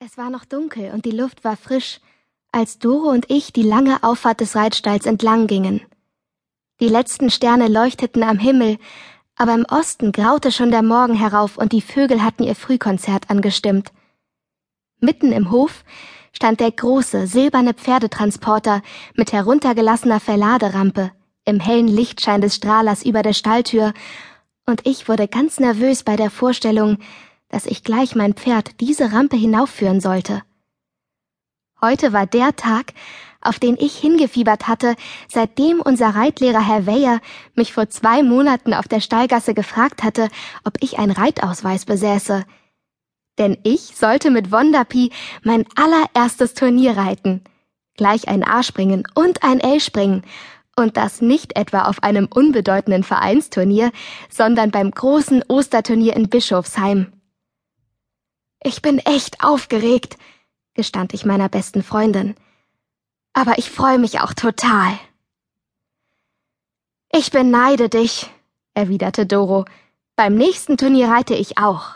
Es war noch dunkel und die Luft war frisch, als Doro und ich die lange Auffahrt des Reitstalls entlang gingen. Die letzten Sterne leuchteten am Himmel, aber im Osten graute schon der Morgen herauf und die Vögel hatten ihr Frühkonzert angestimmt. Mitten im Hof stand der große, silberne Pferdetransporter mit heruntergelassener Verladerampe im hellen Lichtschein des Strahlers über der Stalltür, und ich wurde ganz nervös bei der Vorstellung, dass ich gleich mein Pferd diese Rampe hinaufführen sollte. Heute war der Tag, auf den ich hingefiebert hatte, seitdem unser Reitlehrer Herr Weyer mich vor zwei Monaten auf der Stallgasse gefragt hatte, ob ich einen Reitausweis besäße. Denn ich sollte mit Wondapi mein allererstes Turnier reiten. Gleich ein A-Springen und ein L-Springen. Und das nicht etwa auf einem unbedeutenden Vereinsturnier, sondern beim großen Osterturnier in Bischofsheim. Ich bin echt aufgeregt, gestand ich meiner besten Freundin. Aber ich freue mich auch total. Ich beneide dich, erwiderte Doro. Beim nächsten Turnier reite ich auch.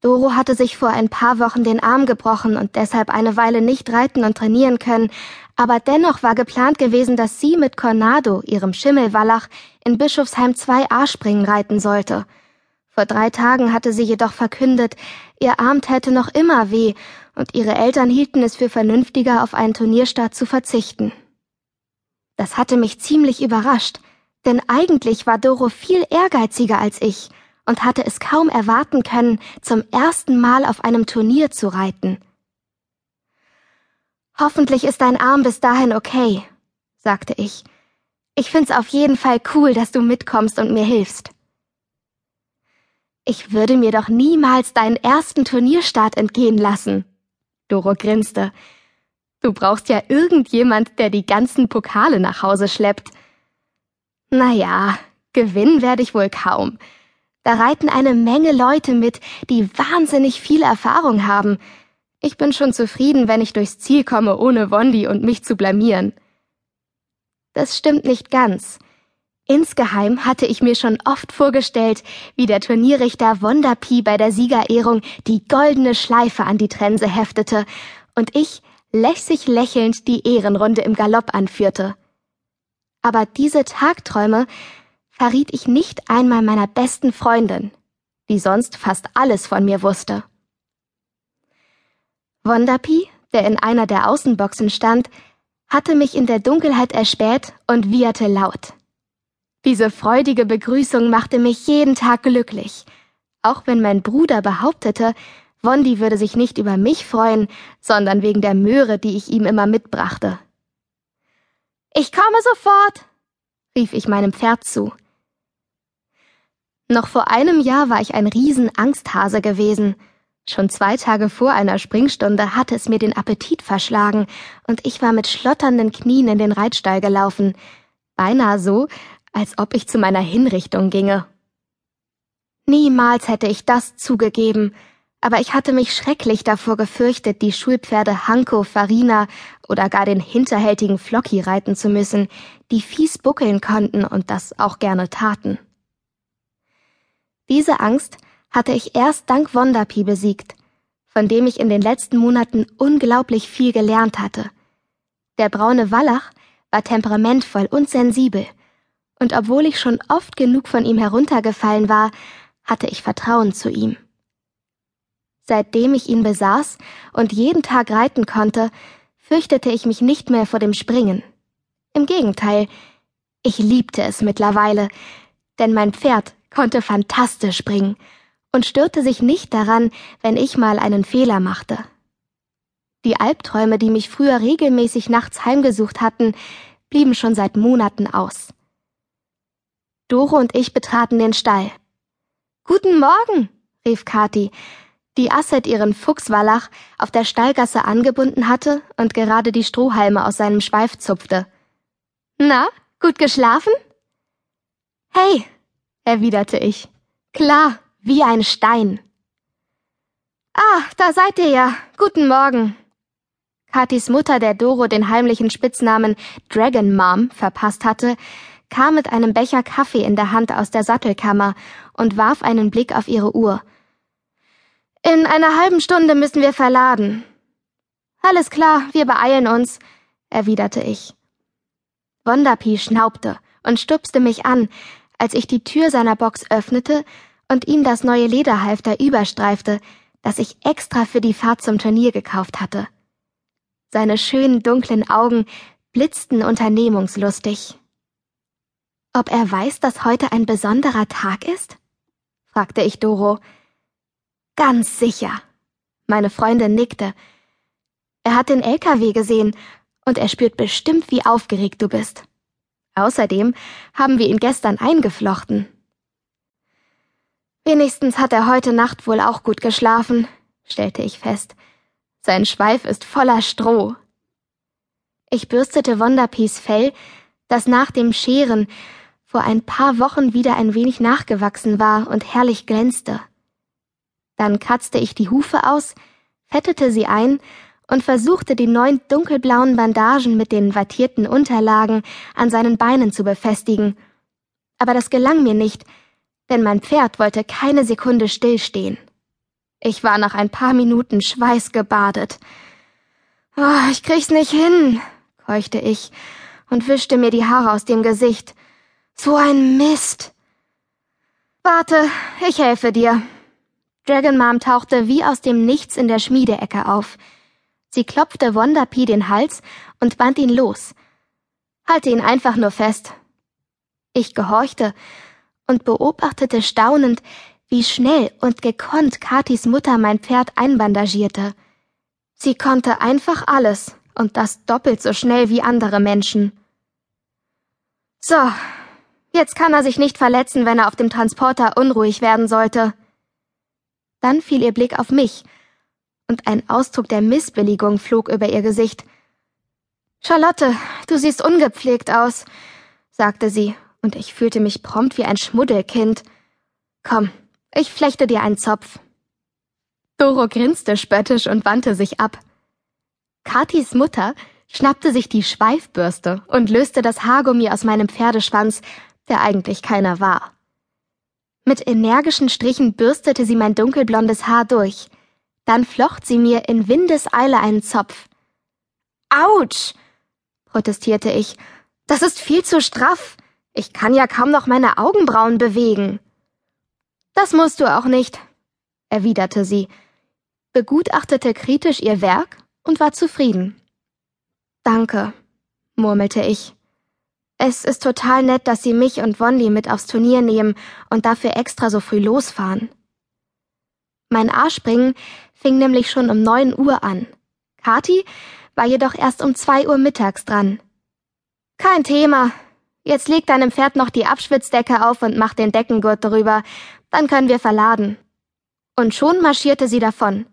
Doro hatte sich vor ein paar Wochen den Arm gebrochen und deshalb eine Weile nicht reiten und trainieren können, aber dennoch war geplant gewesen, dass sie mit Cornado, ihrem Schimmelwallach, in Bischofsheim 2a springen reiten sollte – vor drei Tagen hatte sie jedoch verkündet, ihr Arm täte noch immer weh, und ihre Eltern hielten es für vernünftiger, auf einen Turnierstart zu verzichten. Das hatte mich ziemlich überrascht, denn eigentlich war Doro viel ehrgeiziger als ich und hatte es kaum erwarten können, zum ersten Mal auf einem Turnier zu reiten. Hoffentlich ist dein Arm bis dahin okay, sagte ich. Ich find's auf jeden Fall cool, dass du mitkommst und mir hilfst. Ich würde mir doch niemals deinen ersten Turnierstart entgehen lassen. Doro grinste. Du brauchst ja irgendjemand, der die ganzen Pokale nach Hause schleppt. Naja, gewinnen werde ich wohl kaum. Da reiten eine Menge Leute mit, die wahnsinnig viel Erfahrung haben. Ich bin schon zufrieden, wenn ich durchs Ziel komme, ohne Wondi und mich zu blamieren. Das stimmt nicht ganz. Insgeheim hatte ich mir schon oft vorgestellt, wie der Turnierrichter Wonderpi bei der Siegerehrung die goldene Schleife an die Trense heftete und ich lässig lächelnd die Ehrenrunde im Galopp anführte. Aber diese Tagträume verriet ich nicht einmal meiner besten Freundin, die sonst fast alles von mir wusste. Wonderpi, der in einer der Außenboxen stand, hatte mich in der Dunkelheit erspäht und wieherte laut. Diese freudige Begrüßung machte mich jeden Tag glücklich. Auch wenn mein Bruder behauptete, Wondi würde sich nicht über mich freuen, sondern wegen der Möhre, die ich ihm immer mitbrachte. Ich komme sofort, rief ich meinem Pferd zu. Noch vor einem Jahr war ich ein Riesenangsthase gewesen. Schon zwei Tage vor einer Springstunde hatte es mir den Appetit verschlagen, und ich war mit schlotternden Knien in den Reitstall gelaufen, beinahe so, als ob ich zu meiner Hinrichtung ginge. Niemals hätte ich das zugegeben, aber ich hatte mich schrecklich davor gefürchtet, die Schulpferde Hanko, Farina oder gar den hinterhältigen Flocki reiten zu müssen, die fies buckeln konnten und das auch gerne taten. Diese Angst hatte ich erst dank Wondapi besiegt, von dem ich in den letzten Monaten unglaublich viel gelernt hatte. Der braune Wallach war temperamentvoll und sensibel – und obwohl ich schon oft genug von ihm heruntergefallen war, hatte ich Vertrauen zu ihm. Seitdem ich ihn besaß und jeden Tag reiten konnte, fürchtete ich mich nicht mehr vor dem Springen. Im Gegenteil, ich liebte es mittlerweile, denn mein Pferd konnte fantastisch springen und störte sich nicht daran, wenn ich mal einen Fehler machte. Die Albträume, die mich früher regelmäßig nachts heimgesucht hatten, blieben schon seit Monaten aus. Doro und ich betraten den Stall. Guten Morgen, rief Kathi, die Asset ihren Fuchswallach auf der Stallgasse angebunden hatte und gerade die Strohhalme aus seinem Schweif zupfte. Na, gut geschlafen? Hey, erwiderte ich. Klar, wie ein Stein. Ah, da seid ihr ja. Guten Morgen. Katis Mutter, der Doro den heimlichen Spitznamen Dragon Mom verpasst hatte, kam mit einem Becher Kaffee in der Hand aus der Sattelkammer und warf einen Blick auf ihre Uhr. In einer halben Stunde müssen wir verladen. Alles klar, wir beeilen uns, erwiderte ich. Wonderpie schnaubte und stupste mich an, als ich die Tür seiner Box öffnete und ihm das neue Lederhalfter überstreifte, das ich extra für die Fahrt zum Turnier gekauft hatte. Seine schönen dunklen Augen blitzten unternehmungslustig. Ob er weiß, dass heute ein besonderer Tag ist? fragte ich Doro. Ganz sicher. Meine Freundin nickte. Er hat den LKW gesehen und er spürt bestimmt, wie aufgeregt du bist. Außerdem haben wir ihn gestern eingeflochten. Wenigstens hat er heute Nacht wohl auch gut geschlafen, stellte ich fest. Sein Schweif ist voller Stroh. Ich bürstete Wonderpies Fell, das nach dem Scheren vor ein paar Wochen wieder ein wenig nachgewachsen war und herrlich glänzte. Dann kratzte ich die Hufe aus, fettete sie ein und versuchte die neun dunkelblauen Bandagen mit den wattierten Unterlagen an seinen Beinen zu befestigen. Aber das gelang mir nicht, denn mein Pferd wollte keine Sekunde stillstehen. Ich war nach ein paar Minuten schweißgebadet. Oh, ich krieg's nicht hin, keuchte ich und wischte mir die Haare aus dem Gesicht. So ein Mist. Warte, ich helfe dir. Dragon Mom tauchte wie aus dem Nichts in der Schmiedeecke auf. Sie klopfte Wonderpie den Hals und band ihn los. Halte ihn einfach nur fest. Ich gehorchte und beobachtete staunend, wie schnell und gekonnt Katis Mutter mein Pferd einbandagierte. Sie konnte einfach alles und das doppelt so schnell wie andere Menschen. So, jetzt kann er sich nicht verletzen, wenn er auf dem Transporter unruhig werden sollte. Dann fiel ihr Blick auf mich und ein Ausdruck der Missbilligung flog über ihr Gesicht. Charlotte, du siehst ungepflegt aus, sagte sie, und ich fühlte mich prompt wie ein Schmuddelkind. Komm, ich flechte dir einen Zopf. Doro grinste spöttisch und wandte sich ab. Katis Mutter schnappte sich die Schweifbürste und löste das Haargummi aus meinem Pferdeschwanz, der eigentlich keiner war. Mit energischen Strichen bürstete sie mein dunkelblondes Haar durch, dann flocht sie mir in Windeseile einen Zopf. Autsch! protestierte ich. Das ist viel zu straff. Ich kann ja kaum noch meine Augenbrauen bewegen. Das musst du auch nicht, erwiderte sie, begutachtete kritisch ihr Werk und war zufrieden. Danke, murmelte ich. Es ist total nett, dass Sie mich und Wondi mit aufs Turnier nehmen und dafür extra so früh losfahren. Mein A-Springen fing nämlich schon um neun Uhr an. Kati war jedoch erst um zwei Uhr mittags dran. Kein Thema. Jetzt leg deinem Pferd noch die Abschwitzdecke auf und mach den Deckengurt drüber, dann können wir verladen. Und schon marschierte sie davon.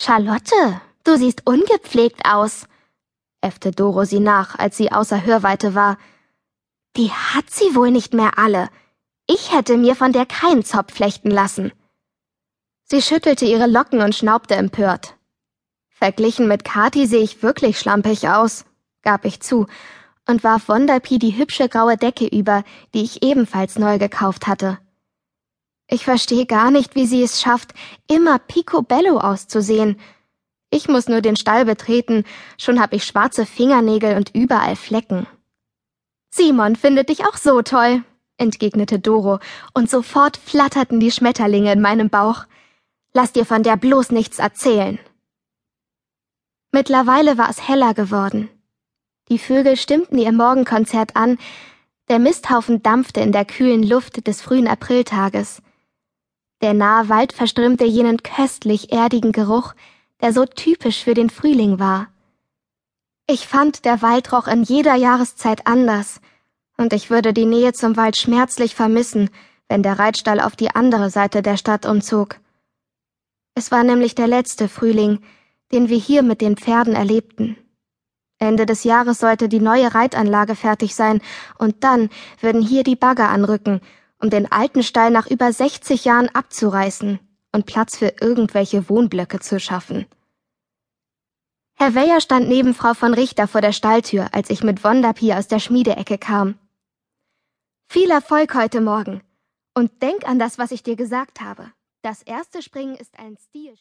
Charlotte, du siehst ungepflegt aus, äffte Doro sie nach, als sie außer Hörweite war. Die hat sie wohl nicht mehr alle. Ich hätte mir von der keinen Zopf flechten lassen. Sie schüttelte ihre Locken und schnaubte empört. Verglichen mit Kati sehe ich wirklich schlampig aus, gab ich zu und warf Wonderpie die hübsche graue Decke über, die ich ebenfalls neu gekauft hatte. Ich verstehe gar nicht, wie sie es schafft, immer picobello auszusehen. Ich muss nur den Stall betreten, schon hab ich schwarze Fingernägel und überall Flecken. Simon findet dich auch so toll, entgegnete Doro, und sofort flatterten die Schmetterlinge in meinem Bauch. Lass dir von der bloß nichts erzählen. Mittlerweile war es heller geworden. Die Vögel stimmten ihr Morgenkonzert an, der Misthaufen dampfte in der kühlen Luft des frühen Apriltages. Der nahe Wald verströmte jenen köstlich erdigen Geruch, der so typisch für den Frühling war. Ich fand, der Wald roch in jeder Jahreszeit anders, und ich würde die Nähe zum Wald schmerzlich vermissen, wenn der Reitstall auf die andere Seite der Stadt umzog. Es war nämlich der letzte Frühling, den wir hier mit den Pferden erlebten. Ende des Jahres sollte die neue Reitanlage fertig sein, und dann würden hier die Bagger anrücken, um den alten Stall nach über 60 Jahren abzureißen und Platz für irgendwelche Wohnblöcke zu schaffen. Herr Weyer stand neben Frau von Richter vor der Stalltür, als ich mit Wonderpie aus der Schmiedeecke kam. Viel Erfolg heute Morgen und denk an das, was ich dir gesagt habe. Das erste Springen ist ein Stil.